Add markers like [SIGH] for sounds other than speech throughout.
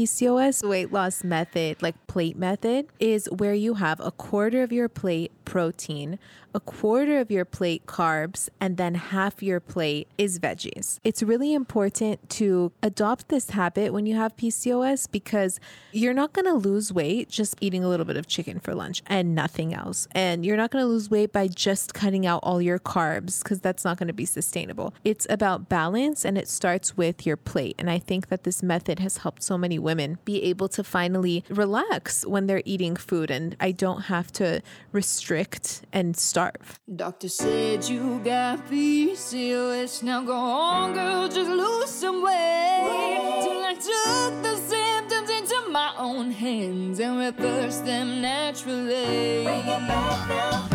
PCOS weight loss method, like plate method, is where you have a quarter of your plate protein, a quarter of your plate carbs, and then half your plate is veggies. It's really important to adopt this habit when you have PCOS because you're not going to lose weight just eating a little bit of chicken for lunch and nothing else. And you're not going to lose weight by just cutting out all your carbs because that's not going to be sustainable. It's about balance and it starts with your plate. And I think that this method has helped so many women be able to finally relax when they're eating food and I don't have to restrict and starve. Doctor said you got PCOS. Now go on, girl, just lose some weight. Till I took the symptoms into my own hands and reversed them naturally.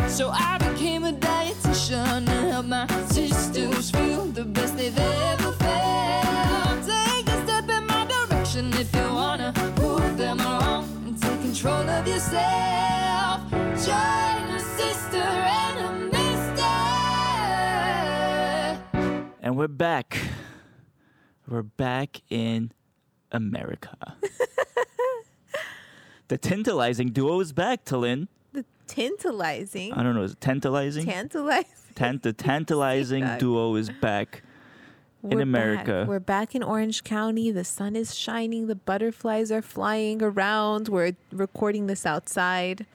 So I became a dietitian to help my sisters feel the best they've ever control of yourself. Join a sister and a mister. And we're back. We're back in America. [LAUGHS] the tantalizing duo is back, Tallene. The tantalizing, I don't know, is it tantalizing? tantalizing. Tant- the tantalizing [LAUGHS] duo is back. In We're America. Back. We're back in Orange County. The sun is shining. The butterflies are flying around. We're recording this outside.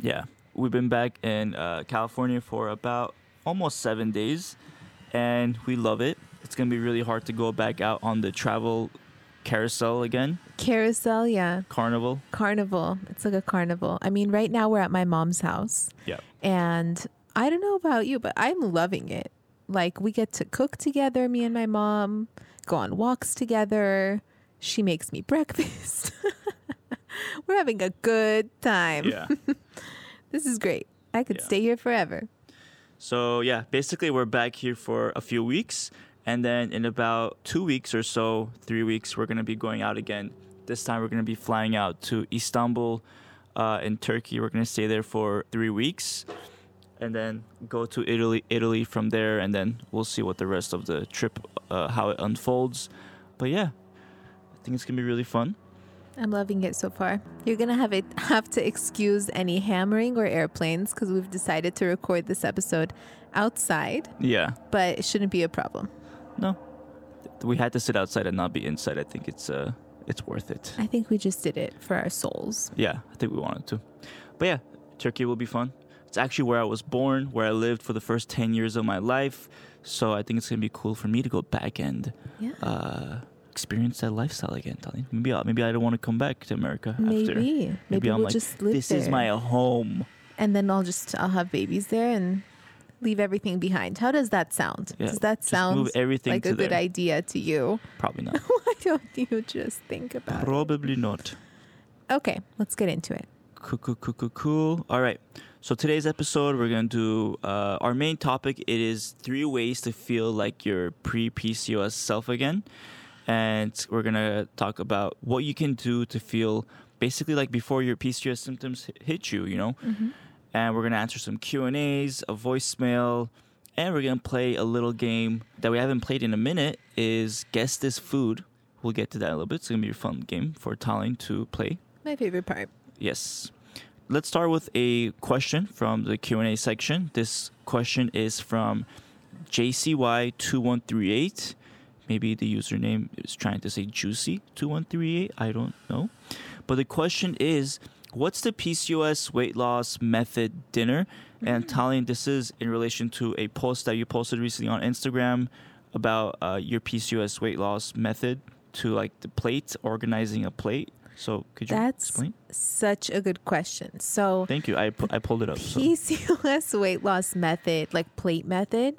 Yeah, we've been back in uh, California for about almost seven days, and we love it. It's gonna be really hard to go back out on the travel carousel again, Carousel, yeah. carnival. Carnival. It's like a carnival. I mean, right now we're at my mom's house. Yeah, And I don't know about you, but I'm loving it. Like, we get to cook together, me and my mom, go on walks together. She makes me [LAUGHS] breakfast. [LAUGHS] We're having a good time. yeah. [LAUGHS] This is great. I could Yeah. stay here forever. So yeah, basically we're back here for a few weeks, and then in about two weeks or so, three weeks, we're gonna be going out again. This time we're gonna be flying out to Istanbul, uh, in Turkey. We're gonna stay there for three weeks, and then go to Italy, Italy from there, and then we'll see what the rest of the trip, uh, how it unfolds. But yeah, I think it's gonna be really fun. I'm loving it so far. You're gonna have it have to excuse any hammering or airplanes because we've decided to record this episode outside, Yeah, but it shouldn't be a problem. no, we had to sit outside and not be inside. I think it's uh, it's worth it. I think we just did it for our souls. Yeah, I think we wanted to. But yeah, Turkey will be fun. It's actually where I was born, where I lived for the first 10 years of my life. So I think it's going to be cool for me to go back and Yeah. uh, experience that lifestyle again, Tali. Maybe, I, maybe I don't want to come back to America after. Maybe. Maybe, I'm we'll like, just live this there. is my home. and then I'll just I'll have babies there and leave everything behind. How does that sound? Yeah, Does that sound like a good idea to you? Probably not. [LAUGHS] Why don't you just think about Probably not. Okay, let's get into it. Cool, cool, cool, cool, cool. All right. So today's episode, we're gonna do uh, our main topic. It is three ways to feel like your pre-PCOS self again, and we're gonna talk about what you can do to feel basically like before your PCOS symptoms hit you. You know, and we're gonna answer some Q and A's, a voicemail, and we're gonna play a little game that we haven't played in a minute. Is guess this food. We'll get to that in a little bit. It's gonna be a fun game for Tallene to play. My favorite part. Yes. Let's start with a question from the Q&A section. This question is from JCY2138. Maybe the username is trying to say juicy2138. I don't know. But the question is what's the PCOS weight loss method dinner? And Tallene, this is in relation to a post that you posted recently on Instagram about uh, your PCOS weight loss method to like the plate, organizing a plate. So could you That's explain? such a good question. So Thank you. I, pu- I pulled it up. So. PCOS weight loss method, like plate method,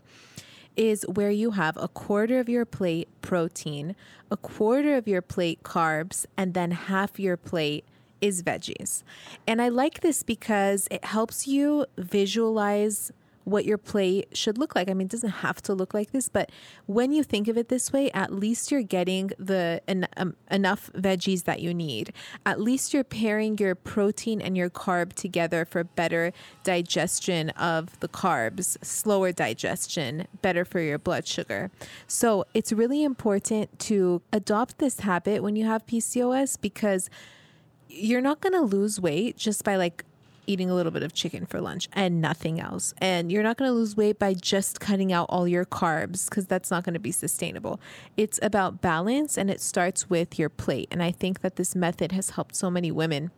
is where you have a quarter of your plate protein, a quarter of your plate carbs, and then half your plate is veggies. And I like this because it helps you visualize what your plate should look like. I mean, it doesn't have to look like this, but when you think of it this way, at least you're getting the en- um, enough veggies that you need. At least you're pairing your protein and your carb together for better digestion of the carbs, slower digestion, better for your blood sugar. So, it's really important to adopt this habit when you have PCOS because you're not going to lose weight just by like eating a little bit of chicken for lunch and nothing else. And you're not going to lose weight by just cutting out all your carbs because that's not going to be sustainable. It's about balance and it starts with your plate. And I think that this method has helped so many women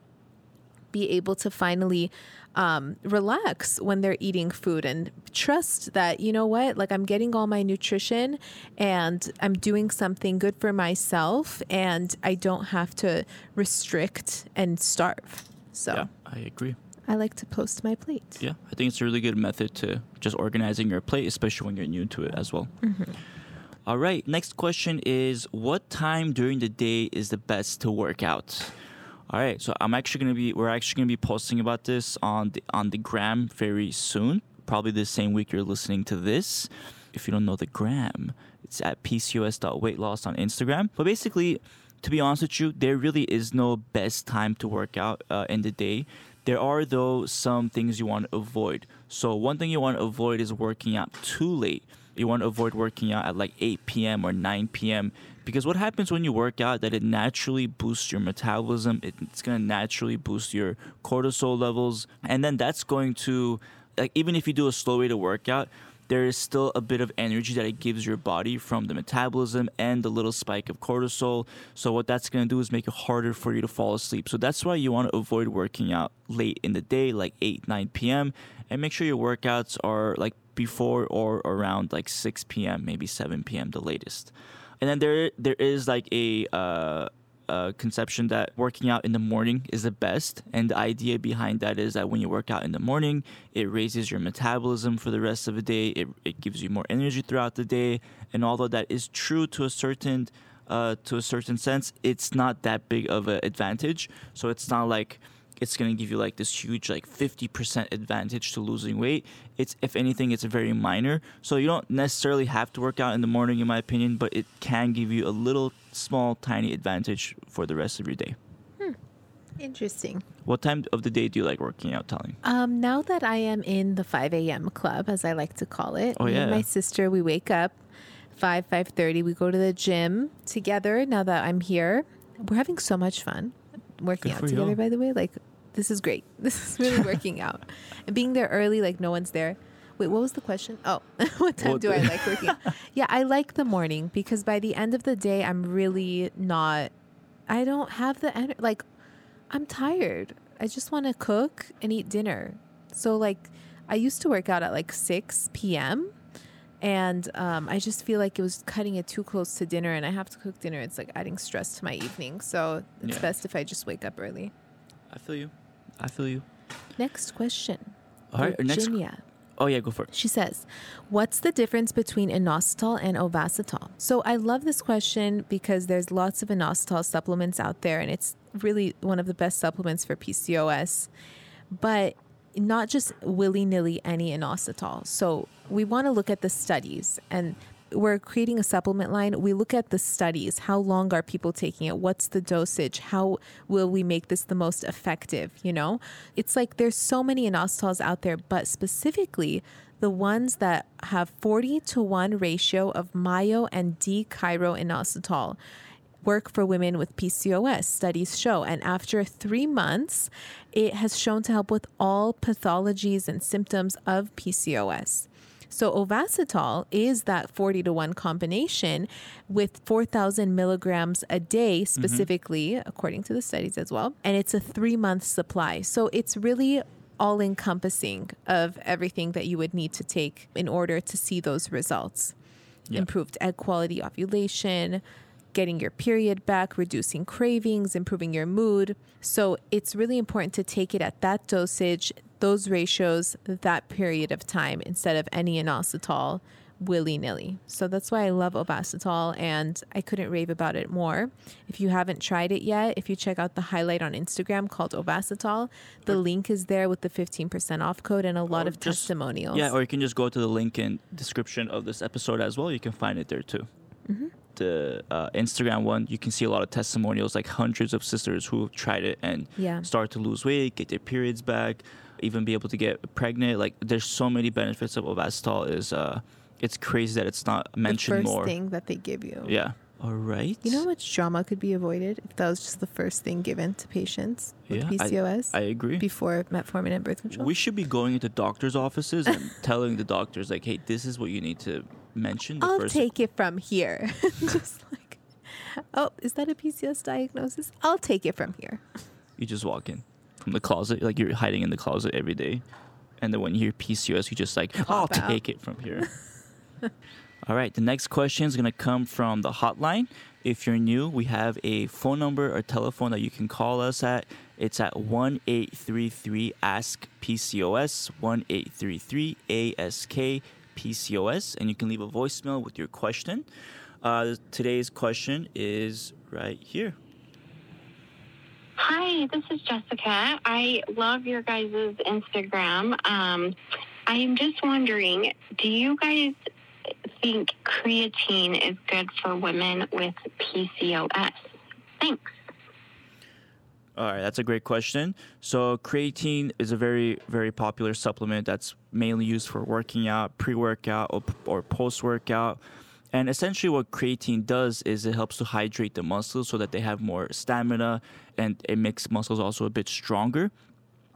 be able to finally um, relax when they're eating food and trust that, you know what, like I'm getting all my nutrition and I'm doing something good for myself and I don't have to restrict and starve. So Yeah, I agree. I like to post my plate. Yeah, I think it's a really good method to just organizing your plate, especially when you're new to it as well. All right, next question is what time during the day is the best to work out? All right, so I'm actually gonna be we're actually gonna be posting about this on the on the gram very soon, probably the same week you're listening to this. If you don't know the gram, it's at pcos.weightloss on Instagram. But basically, to be honest with you, there really is no best time to work out uh, in the day. There are though some things you want to avoid. So one thing you want to avoid is working out too late. You want to avoid working out at like 8 p.m. or 9 p.m. because what happens when you work out that it naturally boosts your metabolism. It's going to naturally boost your cortisol levels and then that's going to like even if you do a slow way to workout, there is still a bit of energy that it gives your body from the metabolism and the little spike of cortisol. So what that's going to do is make it harder for you to fall asleep. So that's why you want to avoid working out late in the day, like 8, 9 p.m. and make sure your workouts are like before or around like 6 p.m., maybe 7 p.m. the latest. And then there there is like a uh, uh, conception that working out in the morning is the best. And the idea behind that is that when you work out in the morning, it raises your metabolism for the rest of the day. It, it gives you more energy throughout the day. And although that is true to a certain uh, to a certain sense, it's not that big of an advantage. So it's not like it's gonna give you like this huge like 50% advantage to losing weight. It's if anything, it's very minor. So you don't necessarily have to work out in the morning, in my opinion, but it can give you a little small, tiny advantage for the rest of your day. hmm. Interesting. What time of the day do you like working out, Tali? Um, now that I am in the 5 a.m. club, as I like to call it, Oh, me and yeah. my sister, we wake up 5, 5.30. We go to the gym together now that I'm here. We're having so much fun working Good out together, y'all. by the way. Like, this is great. [LAUGHS] This is really [LAUGHS] working out. And being there early, like no one's there. Wait, what was the question? Oh, [LAUGHS] what time What do I like working? Yeah, I like the morning because by the end of the day, I'm really not, I don't have the energy. Like, I'm tired. I just want to cook and eat dinner. So, like, I used to work out at like 6 p.m. And um, I just feel like it was cutting it too close to dinner, and I have to cook dinner. It's like adding stress to my evening. So, it's Yeah. best if I just wake up early. I feel you. I feel you. Next question. All right, our next. Virginia. Oh yeah, go for it. She says, What's the difference between inositol and ovasitol? So I love this question because there's lots of inositol supplements out there, and it's really one of the best supplements for PCOS. But not just willy nilly any inositol. So we want to look at the studies and we're creating a supplement line. We look at the studies. How long are people taking it? What's the dosage? How will we make this the most effective? You know, it's like there's so many inositols out there, but specifically the ones that have 40 to 1 ratio of myo and D-chiroinositol work for women with PCOS, studies show. And after three months, it has shown to help with all pathologies and symptoms of PCOS. So, ovasitol is that 40 to 1 combination with 4,000 milligrams a day, mm-hmm. specifically, according to the studies as well. And it's a three month supply. So, it's really all encompassing of everything that you would need to take in order to see those results improved egg quality, ovulation, getting your period back, reducing cravings, improving your mood. So it's really important to take it at that dosage, those ratios, that period of time instead of any inositol willy nilly. So that's why I love Ovasitol and I couldn't rave about it more. If you haven't tried it yet, if you check out the highlight on Instagram called Ovasitol, the link is there with the 15% off code and a lot of just- testimonials. Yeah, or you can just go to the link in description of this episode as well. You can find it there too. Mm-hmm. The uh, Instagram one, you can see a lot of testimonials, like hundreds of sisters who have tried it and Yeah. start to lose weight, get their periods back, even be able to get pregnant. Like, there's so many benefits of Ovasitol. Is uh, it's crazy that it's not mentioned the first more. thing that they give you. Yeah. All right. You know how much drama could be avoided if that was just the first thing given to patients with Yeah, I- I agree. before metformin and birth control? We should be going into doctors' offices and [LAUGHS] telling the doctors like, "Hey, this is what you need to mention." The I'll first take it from here. [LAUGHS] just like, oh, is that a PCOS diagnosis? I'll take it from here. you just walk in from the closet, like you're hiding in the closet every day, and then when you hear PCOS, you just like, "I'll Pop out. take it from here." [LAUGHS] All right, the next question is gonna come from the hotline. If you're new, we have a phone number or telephone that you can call us at. It's at one eight three three ask PCOS one eight three three ask PCOS, and you can leave a voicemail with your question. Uh, today's question is right here. Hi, this is Jessica. I love your guys' Instagram. Um, I am just wondering, do you guys think creatine is good for women with PCOS? Thanks. All right, that's a great question. So, creatine is a very, very popular supplement that's mainly used for working out, pre workout, or, or post workout. And essentially, what creatine does is it helps to hydrate the muscles so that they have more stamina and it makes muscles also a bit stronger.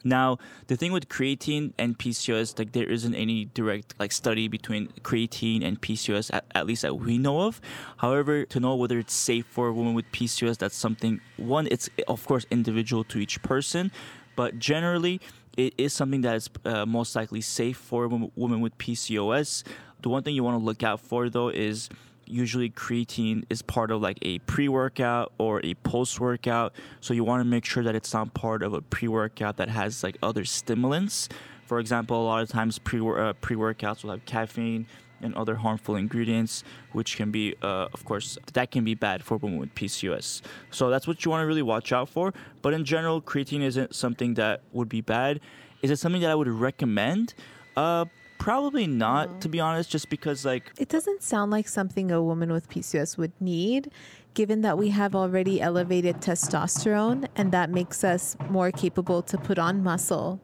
Now, the thing with creatine and PCOS, like there isn't any direct like study between creatine and PCOS, at, at least that we know of. However, to know whether it's safe for a woman with PCOS, that's something one. It's of course individual to each person, but generally, it is something that is uh, most likely safe for a woman with PCOS. The one thing you want to look out for though is usually creatine is part of like a pre-workout or a post-workout. So you want to make sure that it's not part of a pre-workout that has like other stimulants. For example a lot of times pre uh, pre-workouts will have caffeine and other harmful ingredients which can be uh, of course that can be bad for women with pcos so that's what you want to really watch out for. But in general creatine isn't something that would be bad. Is it something that i would recommend? Uh probably not to mm-hmm. be honest just because like It doesn't sound like something a woman with PCOS would need, given that we have already elevated testosterone and that makes us more capable to put on muscle.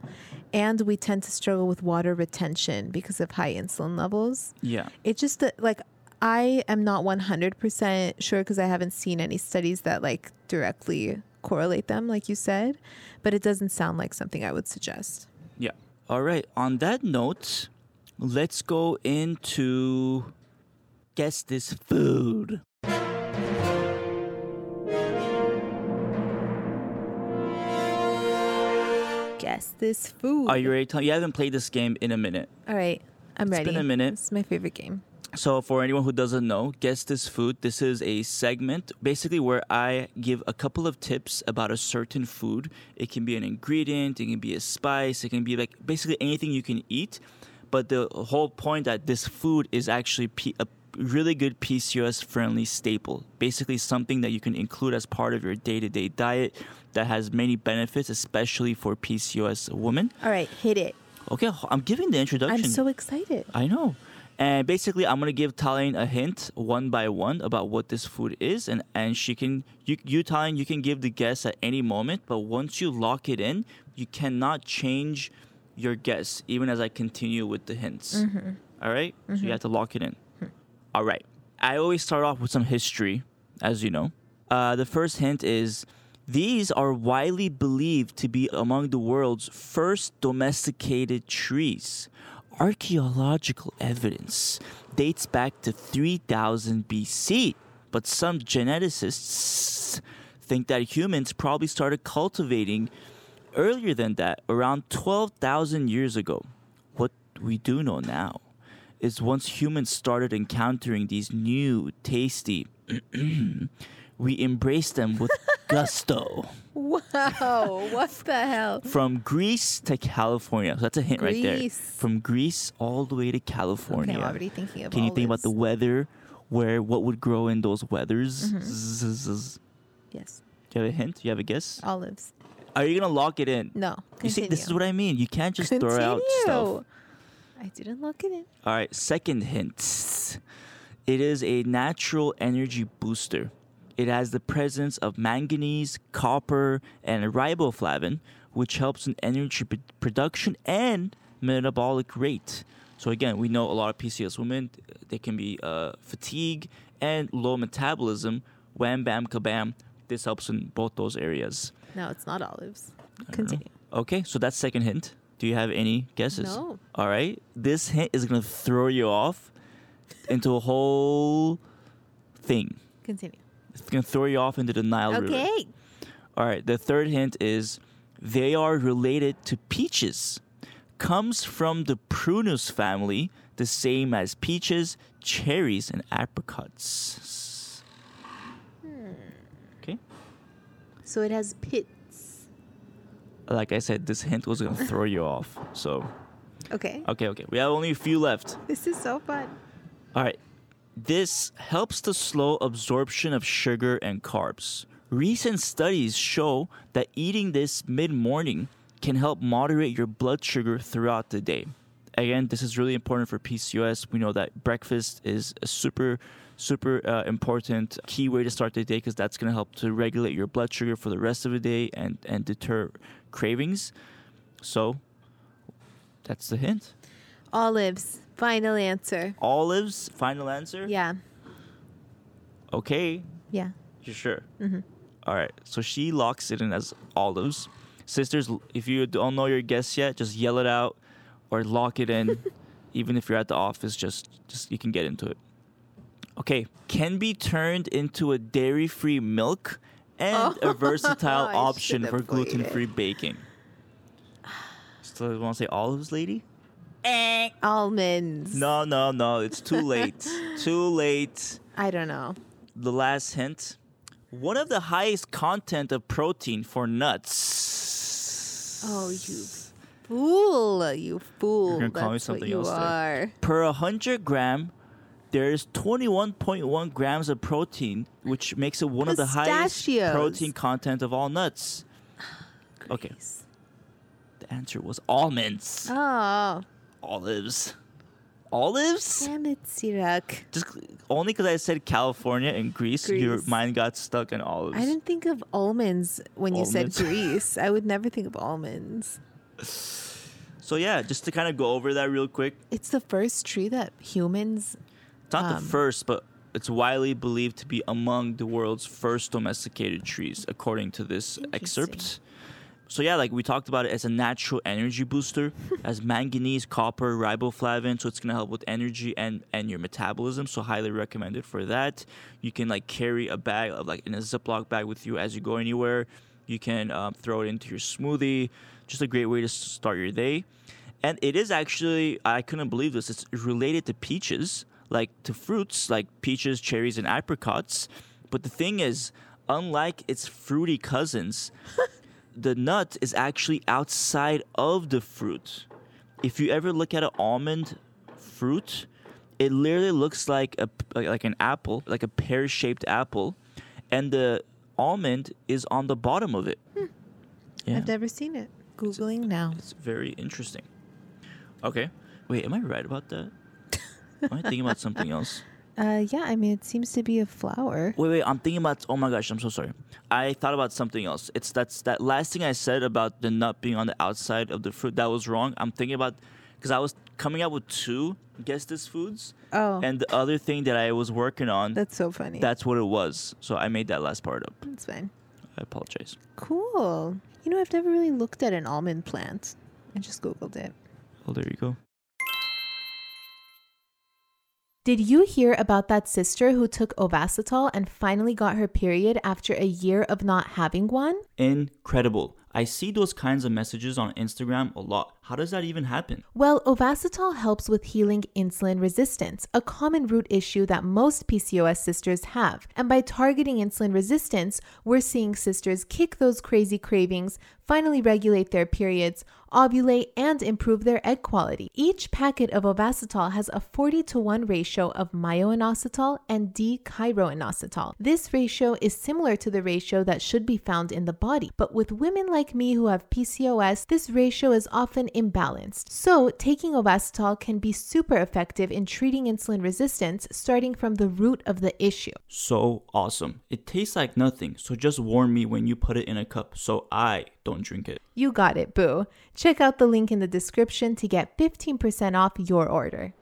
And we tend to struggle with water retention because of high insulin levels. yeah It just that, like, I am not 100% sure because I haven't seen any studies that like directly correlate them, like you said, but it doesn't sound like something I would suggest. Yeah. All right. On that note, let's go into guess this food. Guess this food. Are you ready? To, you haven't played this game in a minute. All right, I'm It's ready. been a minute. It's my favorite game. So, for anyone who doesn't know, guess this food. This is a segment basically where I give a couple of tips about a certain food. It can be an ingredient, it can be a spice, it can be like basically anything you can eat. But the whole point that this food is actually P- a really good PCOS friendly staple. Basically, something that you can include as part of your day to day diet that has many benefits, especially for PCOS women. All right, hit it. Okay, I'm giving the introduction. I'm so excited. I know. And basically, I'm gonna give Tallene a hint one by one about what this food is, and and she can you you Tallene you can give the guess at any moment, but once you lock it in, you cannot change your guess even as I continue with the hints. Mm-hmm. All right? so you mm-hmm. have to lock it in. Hmm. All right. I always start off with some history, as you know. Uh, the first hint is these are widely believed to be among the world's first domesticated trees. Archaeological evidence dates back to 3000 BC, but some geneticists think that humans probably started cultivating earlier than that, around 12,000 years ago. What we do know now is once humans started encountering these new, tasty, [CLEARS THROAT] we embraced them with [LAUGHS] gusto. Wow, what the hell? From Greece to California. So that's a hint right there. Greece. From Greece all the way to California. Okay, I'm already thinking of Can you think about the weather? Where what would grow in those weathers? Mm-hmm. Yes, Do you have a hint? Do You have a guess? olives. Are you gonna lock it in? No, You see, this is what I mean. You can't just throw out stuff. Continue. I didn't look at it. All right, second hint. It is a natural energy booster. It has the presence of manganese, copper, and riboflavin, which helps in energy p- production and metabolic rate. So again, we know a lot of PCOS women they can be uh, fatigue and low metabolism. Wham bam kabam. This helps in both those areas. No, it's not olives. know. Continue. Okay, so that's second hint. Do you have any guesses? No. All right. This hint is gonna throw you off into a whole thing. Continue. It's gonna throw you off into the Nile River. Okay. All right. The third hint is they are related to peaches. Comes from the prunus family, the same as peaches, cherries, and apricots. Okay. So it has pits. Like I said, this hint was gonna throw you off. So Okay. okay, okay. We have only a few left. This is so fun. All right. This helps to slow absorption of sugar and carbs. Recent studies show that eating this mid morning can help moderate your blood sugar throughout the day. Again, this is really important for PCOS. We know that breakfast is a super, super uh, important key way to start the day because that's going to help to regulate your blood sugar for the rest of the day and, and deter cravings. So, that's the hint. Olives. Final answer. Olives, final answer? Yeah. Okay, Yeah. you sure? Mm-hmm. right, so she locks it in as olives. Sisters, if you don't know your guess yet, just yell it out or lock it in. [LAUGHS] Even if you're at the office, just just you can get into it. Okay, can be turned into a dairy-free milk and a [LAUGHS] versatile option for it. gluten-free baking. Still want to say olives, lady? Eh. Almonds. No, no, no. It's too [LAUGHS] late. too late. I don't know. the last hint one of the highest content of protein for nuts Oh, you fool. You fool. You're gonna call me something else are. per 100 gram there's 21.1 grams of protein which makes it one of the highest protein content of all nuts. Oh, okay. the answer was almonds. Oh, olives. Olives? Damn it, Sirak. just only because i said california and greece, your mind got stuck in olives. I didn't think of almonds when you said [LAUGHS] Greece. I would never think of almonds. so yeah just to kind of go over that real quick. It's the first tree that humans. It's not Um, the first, but it's widely believed to be among the world's first domesticated trees, according to this excerpt. So yeah, like we talked about it as a natural energy booster, [LAUGHS] as manganese, copper, riboflavin, so it's gonna help with energy and and your metabolism. So highly recommended for that. You can like carry a bag of like in a Ziploc bag with you as you go anywhere. You can um, throw it into your smoothie. Just a great way to start your day. And it is actually, I couldn't believe this, it's related to peaches, like to fruits like peaches, cherries, and apricots. But the thing is, unlike its fruity cousins, [LAUGHS] the nut is actually outside of the fruit. If you ever look at an almond fruit, it literally looks like a like like an apple, like a pear-shaped apple, and the almond is on the bottom of it. Hmm. Yeah. I've never seen it. Googling now. It's very interesting. Okay. Wait, am I right about that? Am I thinking about something else? [LAUGHS] Uh, yeah, I mean, it seems to be a flower. Wait, wait, I'm thinking about oh my gosh, I'm so sorry. I thought about something else. It's that's that last thing I said about the nut being on the outside of the fruit. That was wrong. I'm thinking about because I was coming up with two guess this foods. Oh, And the other thing that I was working on, that's so funny. that's what it was. So I made that last part up. That's fine. I apologize. Cool. You know, I've never really looked at an almond plant. I just Googled it. Well, there you go. Did you hear about that sister who took Ovasitol and finally got her period after a year of not having one? Incredible. I see those kinds of messages on Instagram a lot. How does that even happen? Well, Ovasitol helps with healing insulin resistance, a common root issue that most PCOS sisters have. And by targeting insulin resistance, we're seeing sisters kick those crazy cravings, finally regulate their periods, ovulate, and improve their egg quality. Each packet of Ovasitol has a 40 to 1 ratio of myoinositol and D-chiroinositol. This ratio is similar to the ratio that should be found in the body, but with women like me who have PCOS, this ratio is often imbalanced. So, taking Ovasitol can be super effective in treating insulin resistance starting from the root of the issue. So awesome. It tastes like nothing, so just warn me when you put it in a cup so I don't drink it. You got it, boo. Check out the link in the description to get 15% off your order.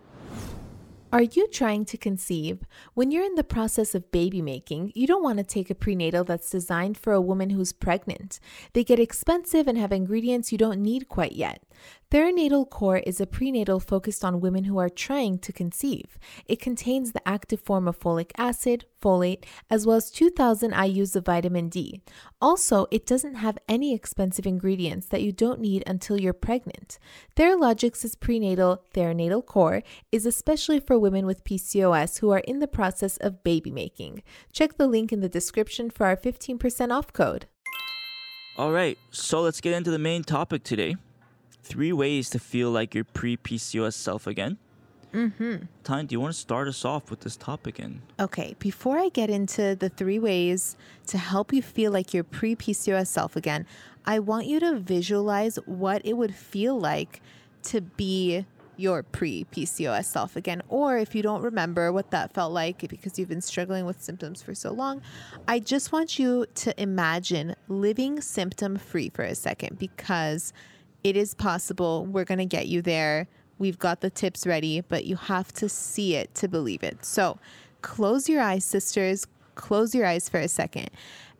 Are you trying to conceive? When you're in the process of baby making, you don't want to take a prenatal that's designed for a woman who's pregnant. They get expensive and have ingredients you don't need quite yet. Theranatal Core is a prenatal focused on women who are trying to conceive. It contains the active form of folic acid, folate, as well as 2000 IUs of vitamin D. Also, it doesn't have any expensive ingredients that you don't need until you're pregnant. Theralogix' prenatal Theranatal Core is especially for women with PCOS who are in the process of baby making. Check the link in the description for our 15% off code. All right, so let's get into the main topic today. Three ways to feel like your pre PCOS self again. Mm-hmm. Tyne, do you want to start us off with this topic? And Okay, before I get into the three ways to help you feel like your pre PCOS self again, I want you to visualize what it would feel like to be your pre PCOS self again. Or if you don't remember what that felt like because you've been struggling with symptoms for so long, I just want you to imagine living symptom free for a second because it is possible. We're going to get you there. We've got the tips ready, but you have to see it to believe it. So close your eyes, sisters. Close your eyes for a second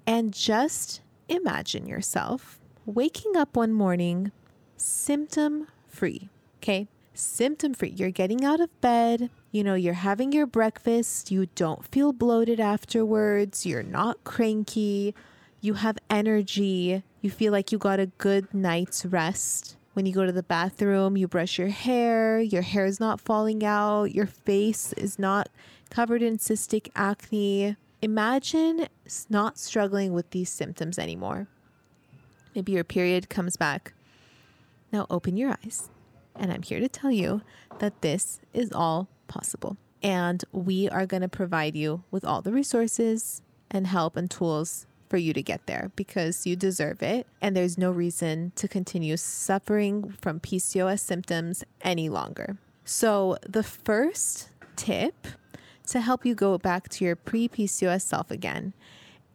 and just imagine yourself waking up one morning symptom free. Okay. Symptom free. You're getting out of bed. You know, you're having your breakfast. You don't feel bloated afterwards. You're not cranky. You have energy. You feel like you got a good night's rest. When you go to the bathroom, you brush your hair, your hair is not falling out, your face is not covered in cystic acne. Imagine not struggling with these symptoms anymore. Maybe your period comes back. Now open your eyes. And I'm here to tell you that this is all possible. And we are going to provide you with all the resources and help and tools for you to get there because you deserve it. And there's no reason to continue suffering from PCOS symptoms any longer. So, the first tip to help you go back to your pre PCOS self again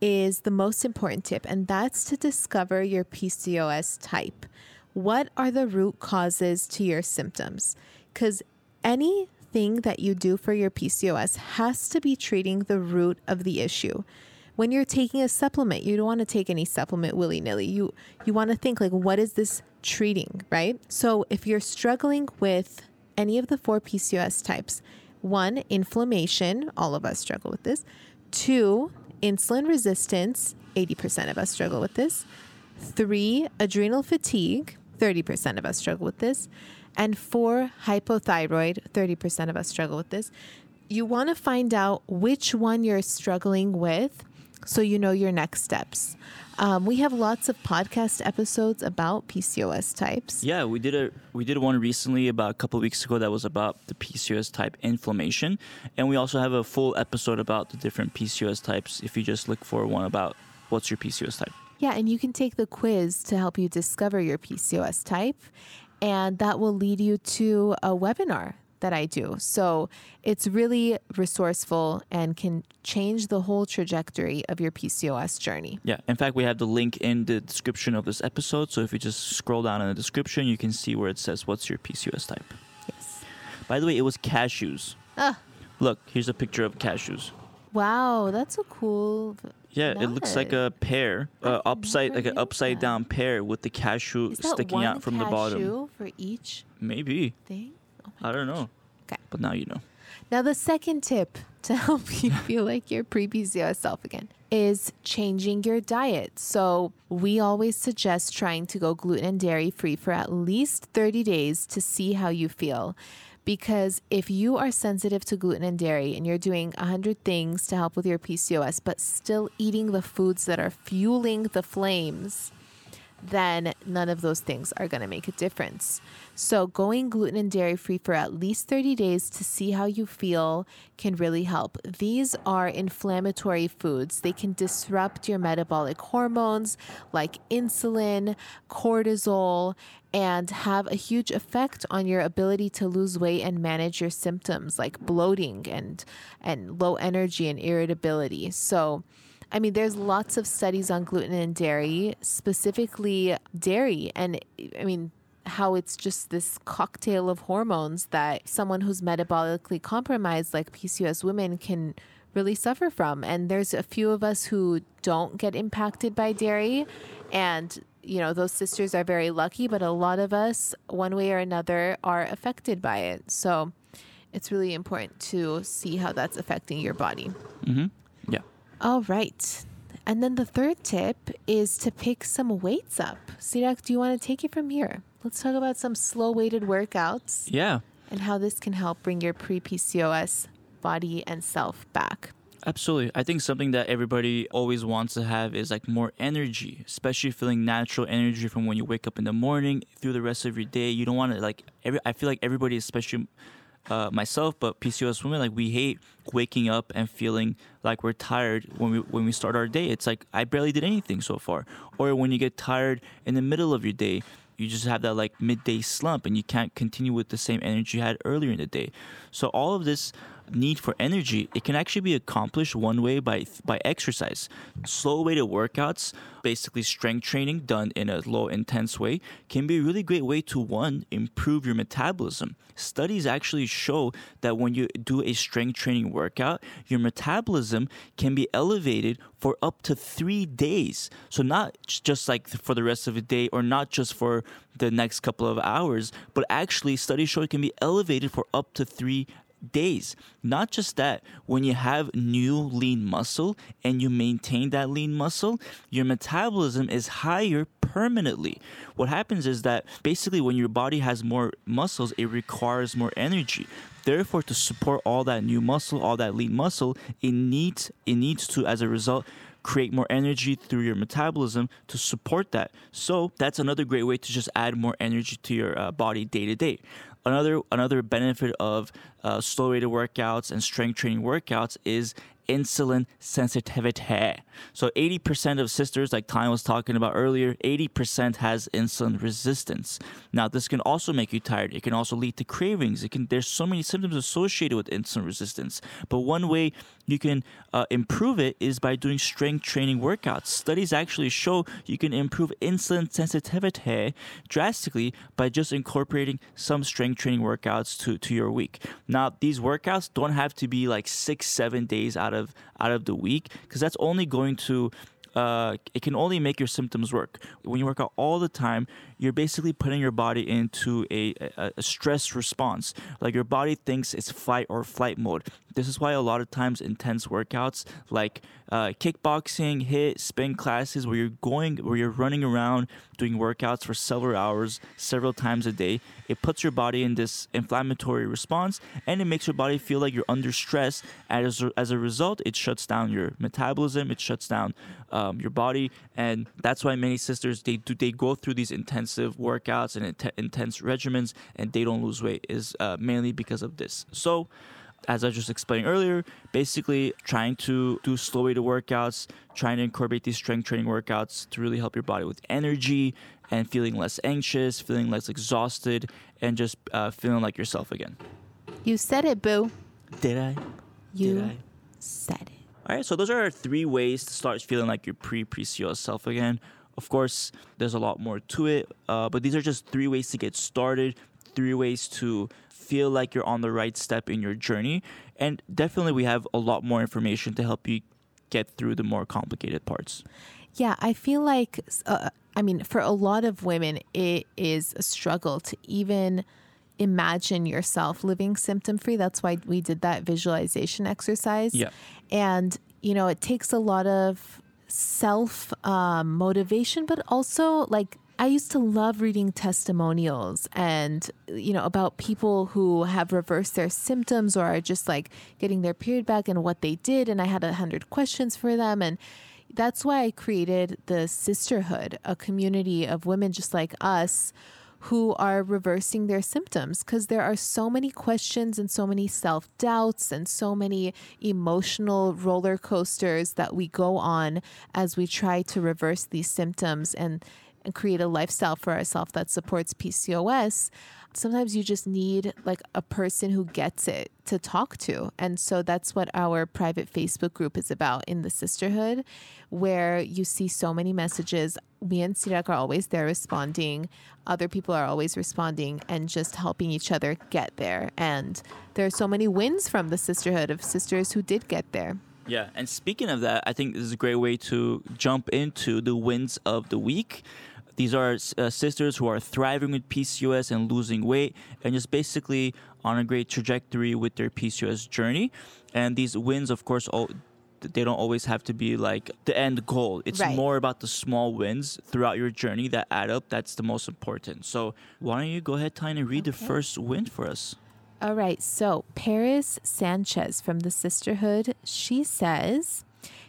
is the most important tip, and that's to discover your PCOS type. What are the root causes to your symptoms? Because anything that you do for your PCOS has to be treating the root of the issue. When you're taking a supplement, you don't want to take any supplement willy nilly. You you want to think like, what is this treating, right? So if you're struggling with any of the four PCOS types, one, inflammation, all of us struggle with this. Two, insulin resistance, 80% of us struggle with this. Three, adrenal fatigue, 30% of us struggle with this. And four, hypothyroid, 30% of us struggle with this. You want to find out which one you're struggling with so you know your next steps. Um, we have lots of podcast episodes about PCOS types. yeah, we did a we did one recently about a couple of weeks ago that was about the PCOS type inflammation, and we also have a full episode about the different PCOS types. If you just look for one about what's your PCOS type. Yeah, and you can take the quiz to help you discover your PCOS type, and that will lead you to a webinar that I do. So it's really resourceful and can change the whole trajectory of your PCOS journey. Yeah, in fact, we have the link in the description of this episode. So if you just scroll down in the description, you can see where it says what's your PCOS type. Yes. By the way, it was cashews. Ah, Look, here's a picture of cashews. wow, that's a cool. Yeah, it looks like a pear, uh, upside like an upside that. down pear with the cashew sticking out from the bottom. cashew for each Maybe thing? I don't know, Okay. but now you know. Now, the second tip to help [LAUGHS] you feel like your pre PCOS self again is changing your diet. So, we always suggest trying to go gluten and dairy free for at least 30 days to see how you feel. Because if you are sensitive to gluten and dairy and you're doing 100 things to help with your PCOS, but still eating the foods that are fueling the flames, then none of those things are going to make a difference. So, going gluten and dairy free for at least 30 days to see how you feel can really help. These are inflammatory foods, they can disrupt your metabolic hormones like insulin, cortisol, and have a huge effect on your ability to lose weight and manage your symptoms like bloating and and low energy and irritability. So, I mean, there's lots of studies on gluten and dairy, specifically dairy. And I mean, how it's just this cocktail of hormones that someone who's metabolically compromised, like PCOS women, can really suffer from. And there's a few of us who don't get impacted by dairy. And, you know, those sisters are very lucky, but a lot of us, one way or another, are affected by it. So it's really important to see how that's affecting your body. Mm-hmm. All right. And then the third tip is to pick some weights up. Sirak, do you want to take it from here? Let's talk about some slow weighted workouts Yeah. and how this can help bring your pre PCOS body and self back. Absolutely. I think something that everybody always wants to have is like more energy, especially feeling natural energy from when you wake up in the morning through the rest of your day. You don't want to like every I feel like everybody especially uh, myself, but PCOS women, like we hate waking up and feeling like we're tired when we when we start our day. It's like I barely did anything so far. Or when you get tired in the middle of your day, you just have that like midday slump and you can't continue with the same energy you had earlier in the day. So all of this need for energy, it can actually be accomplished one way by by exercise. Slow weighted workouts, basically strength training done in a low intense way, can be a really great way to one improve your metabolism. Studies actually show that when you do a strength training workout, your metabolism can be elevated for up to 3 days. So not just like for the rest of the day or not just for the next couple of hours, but actually studies show it can be elevated for up to 3 days. Not just that, when you have new lean muscle and you maintain that lean muscle, your metabolism is higher permanently. What happens is that basically when your body has more muscles, it requires more energy. Therefore, to support all that new muscle, all that lean muscle, it needs it needs to, as a result, create more energy through your metabolism to support that. So that's another great way to just add more energy to your uh, body day to day. Another another benefit of uh, slow weighted workouts and strength training workouts is insulin sensitivity. So 80% of sisters, like Ty was talking about earlier, 80% has insulin resistance. Now, this can also make you tired. It can also lead to cravings. It can. There's so many symptoms associated with insulin resistance. But one way you can uh, improve it is by doing strength training workouts. Studies actually show you can improve insulin sensitivity drastically by just incorporating some strength training workouts to, to your week. Now, these workouts don't have to be like six, seven days out of out of the week because that's only going to uh, it can only make your symptoms work. When you work out all the time, you're basically putting your body into a, a, a, stress response. Like your body thinks it's fight or flight mode. This is why a lot of times intense workouts like uh, kickboxing, HIIT, spin classes, where you're going, where you're running around doing workouts for several hours, several times a day, it puts your body in this inflammatory response and it makes your body feel like you're under stress. As a, as a result, it shuts down your metabolism, it shuts down um, your body, and that's why many sisters they do they go through these intensive workouts and int- intense regimens and they don't lose weight is uh, mainly because of this. So as I just explained earlier, basically trying to do slow weighted workouts, trying to incorporate these strength training workouts to really help your body with energy and feeling less anxious, feeling less exhausted, and just uh, feeling like yourself again. You said it, boo. Did I? You Did I? said it. All right, so those are our three ways to start feeling like your pre PCOS self again. Of course, there's a lot more to it, uh, but these are just three ways to get started, three ways to feel like you're on the right step in your journey. And definitely, we have a lot more information to help you get through the more complicated parts. Yeah, I feel like, uh, I mean, for a lot of women, it is a struggle to even imagine yourself living symptom free. That's why we did that visualization exercise. Yeah. And, you know, it takes a lot of self um, motivation, but also like I used to love reading testimonials and, you know, about people who have reversed their symptoms or are just like getting their period back and what they did. And I had a hundred questions for them. And that's why I created the Cysterhood, a community of women just like us who are reversing their symptoms because there are so many questions and so many self doubts and so many emotional roller coasters that we go on as we try to reverse these symptoms. And, and create a lifestyle for ourselves that supports PCOS. Sometimes you just need like a person who gets it to talk to. And so that's what our private Facebook group is about in the Cysterhood, where you see so many messages. Me and Sirak are always there responding. Other people are always responding and just helping each other get there. And there are so many wins from the Cysterhood of sisters who did get there. Yeah, and speaking of that, I think this is a great way to jump into the wins of the week. These are uh, sisters who are thriving with PCOS and losing weight and just basically on a great trajectory with their PCOS journey. And these wins, of course, all, they don't always have to be like the end goal. It's Right. more about the small wins throughout your journey that add up. That's the most important. So why don't you go ahead, and read the first win for us? All right. So, Paris Sanchez from the Cysterhood, she says,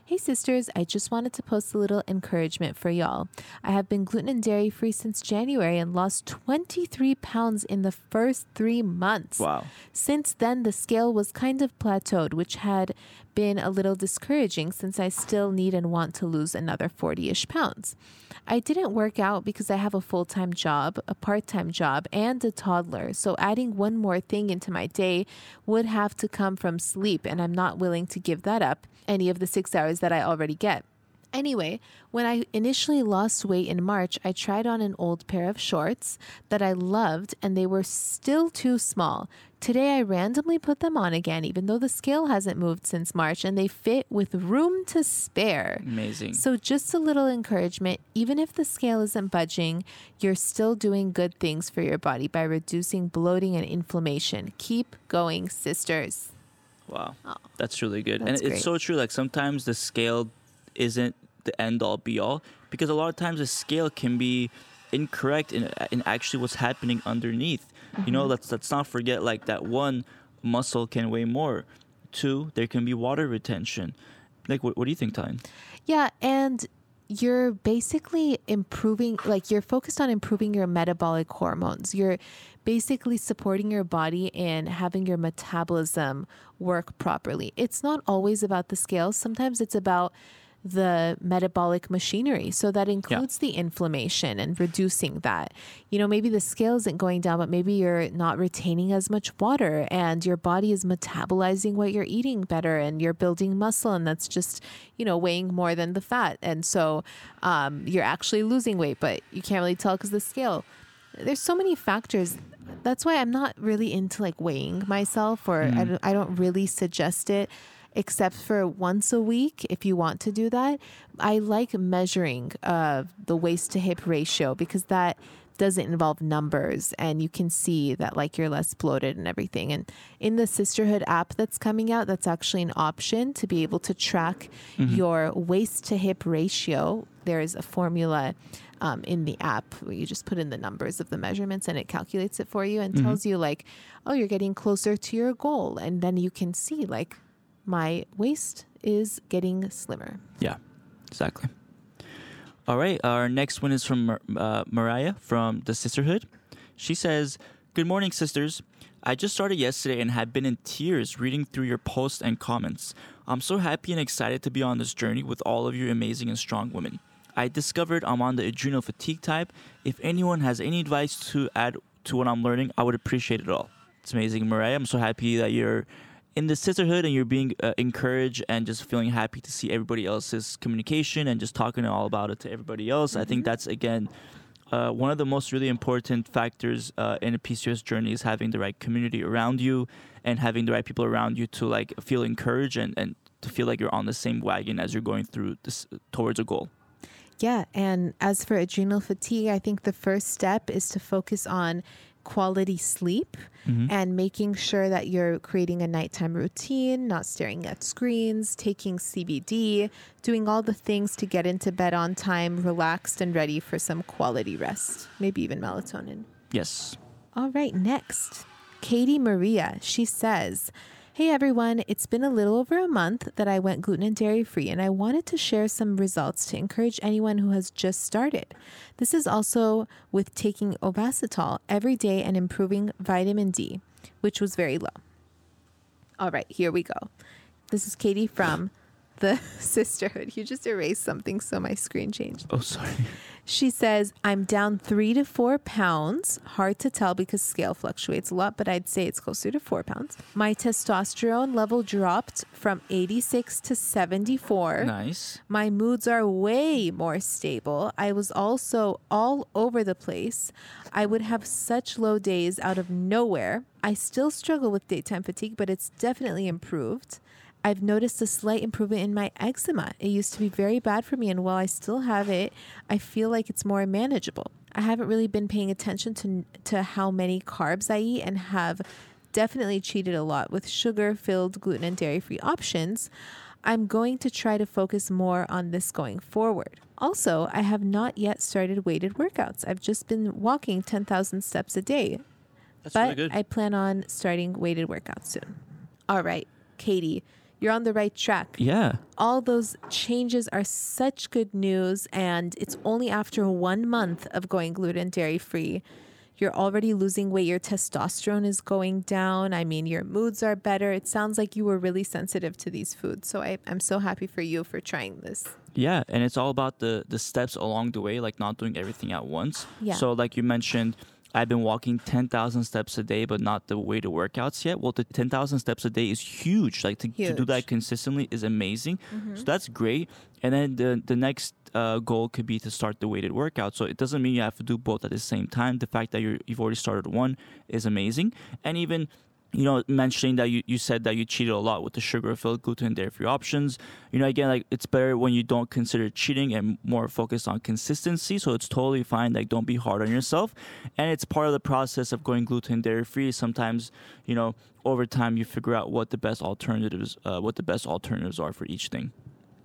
Hey sisters, I just wanted to post a little encouragement for y'all. I have been gluten and dairy free since January and lost 23 pounds in the first three months. Wow. Since then, the scale was kind of plateaued, which had been a little discouraging since I still need and want to lose another 40 ish pounds. I didn't work out because I have a full time job, a part time job, and a toddler. So adding one more thing into my day would have to come from sleep, and I'm not willing to give that up any of the six hours that I already get. Anyway, when I initially lost weight in March, I tried on an old pair of shorts that I loved and they were still too small. Today I randomly put them on again, even though the scale hasn't moved since March and they fit with room to spare. Amazing. So, just a little encouragement even if the scale isn't budging, you're still doing good things for your body by reducing bloating and inflammation. Keep going, sisters. Wow, that's really good, and it's great. so true. Like sometimes the scale isn't the end all be all because a lot of times the scale can be incorrect in, in actually what's happening underneath. You Mm-hmm. know, let's let's not forget like that one muscle can weigh more. Two, there can be water retention. Like, what, what do you think, Tyne? Yeah, and you're basically improving, like, you're focused on improving your metabolic hormones. You're basically supporting your body and having your metabolism work properly. It's not always about the scales, sometimes it's about the metabolic machinery. So that includes the inflammation and reducing that. You know, maybe the scale isn't going down, but maybe you're not retaining as much water and your body is metabolizing what you're eating better and you're building muscle and that's just, you know, weighing more than the fat. And so um, you're actually losing weight, but you can't really tell because the scale. There's so many factors. That's why I'm not really into like weighing myself or I, don't, I don't really suggest it except for once a week if you want to do that. I like measuring uh, the waist to hip ratio because that doesn't involve numbers and you can see that like you're less bloated and everything. And in the Cysterhood app that's coming out, that's actually an option to be able to track your waist to hip ratio. There is a formula um, in the app where you just put in the numbers of the measurements and it calculates it for you and tells you like, oh, you're getting closer to your goal. And then you can see like my waist is getting slimmer. Yeah, exactly. All right, our next one is from uh, Mariah from the Cysterhood. She says, Good morning, sisters. I just started yesterday and had been in tears reading through your posts and comments. I'm so happy and excited to be on this journey with all of you amazing and strong women. I discovered I'm on the adrenal fatigue type. If anyone has any advice to add to what I'm learning, I would appreciate it all. It's amazing, Mariah. I'm so happy that you're in the Cysterhood and you're being uh, encouraged and just feeling happy to see everybody else's communication and just talking all about it to everybody else. I think that's again uh, one of the most really important factors uh, in a PCOS journey is having the right community around you and having the right people around you to like feel encouraged and, and to feel like you're on the same wagon as you're going through this towards a goal. Yeah. And as for adrenal fatigue, I think the first step is to focus on quality sleep mm-hmm. and making sure that you're creating a nighttime routine, not staring at screens, taking CBD, doing all the things to get into bed on time, relaxed and ready for some quality rest, maybe even melatonin. Yes. All right, next, Katie Maria. She says, Hey everyone, it's been a little over a month that I went gluten and dairy free, and I wanted to share some results to encourage anyone who has just started. This is also with taking Ovasitol every day and improving vitamin D, which was very low. All right, here we go. This is Katie from the [LAUGHS] Cysterhood. You just erased something, so my screen changed. Oh, sorry. She says, I'm down three to four pounds. Hard to tell because scale fluctuates a lot, but I'd say it's closer to four pounds. My testosterone level dropped from 86 to 74. Nice. My moods are way more stable. I was also all over the place. I would have such low days out of nowhere. I still struggle with daytime fatigue, but it's definitely improved. I've noticed a slight improvement in my eczema. It used to be very bad for me, and while I still have it, I feel like it's more manageable. I haven't really been paying attention to, to how many carbs I eat and have definitely cheated a lot with sugar filled gluten and dairy free options. I'm going to try to focus more on this going forward. Also, I have not yet started weighted workouts. I've just been walking 10,000 steps a day, That's but really good. I plan on starting weighted workouts soon. All right, Katie, you're on the right track. yeah. All those changes are such good news, and it's only after one month of going gluten dairy free. You're already losing weight. Your testosterone is going down. I mean, your moods are better. It sounds like you were really sensitive to these foods. So I, I'm so happy for you for trying this. Yeah, and it's all about the the steps along the way, like not doing everything at once. Yeah. So like you mentioned, I've been walking ten thousand steps a day, but not the way to workouts yet. Well, the ten thousand steps a day is huge. Like to, to do Mm-hmm. that consistently is amazing. So that's great. And then the the next uh, goal could be to start the weighted workout. So it doesn't mean you have to do both at the same time. The fact that you're, you've already started one is amazing. And even you know, mentioning that you, you said that you cheated a lot with the sugar filled gluten dairy free options. You know, again, like it's better when you don't consider cheating and more focused on consistency. So it's totally fine. Like, don't be hard on yourself. And it's part of the process of going gluten dairy free. Sometimes, you know, over time you figure out what the best alternatives, uh, what the best alternatives are for each thing.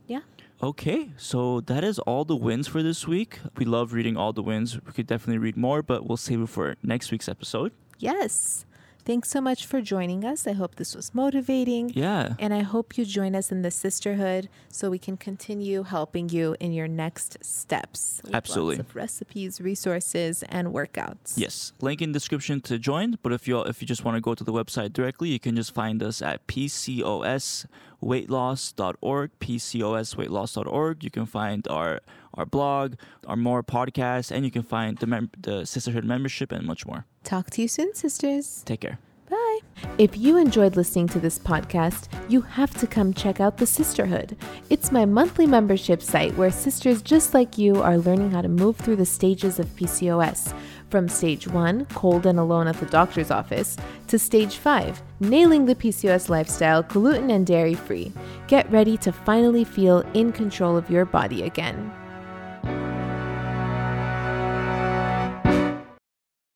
Yeah. Okay, so that is all the wins for this week. We love reading all the wins. We could definitely read more, but we'll save it for next week's episode. Yes. Thanks so much for joining us. I hope this was motivating. Yeah. And I hope you join us in the Cysterhood so we can continue helping you in your next steps. Absolutely. Lots of recipes, resources, and workouts. Yes, link in description to join. But if you if you just want to go to the website directly, you can just find us at pcosweightloss.org. pcosweightloss.org. You can find our our blog, our more podcasts, and you can find the mem- the Cysterhood membership and much more. Talk to you soon, sisters. Take care. Bye. If you enjoyed listening to this podcast, you have to come check out The Cysterhood. It's my monthly membership site where sisters just like you are learning how to move through the stages of PCOS. From stage one, cold and alone at the doctor's office, to stage five, nailing the PCOS lifestyle, gluten and dairy free. Get ready to finally feel in control of your body again. Thank you.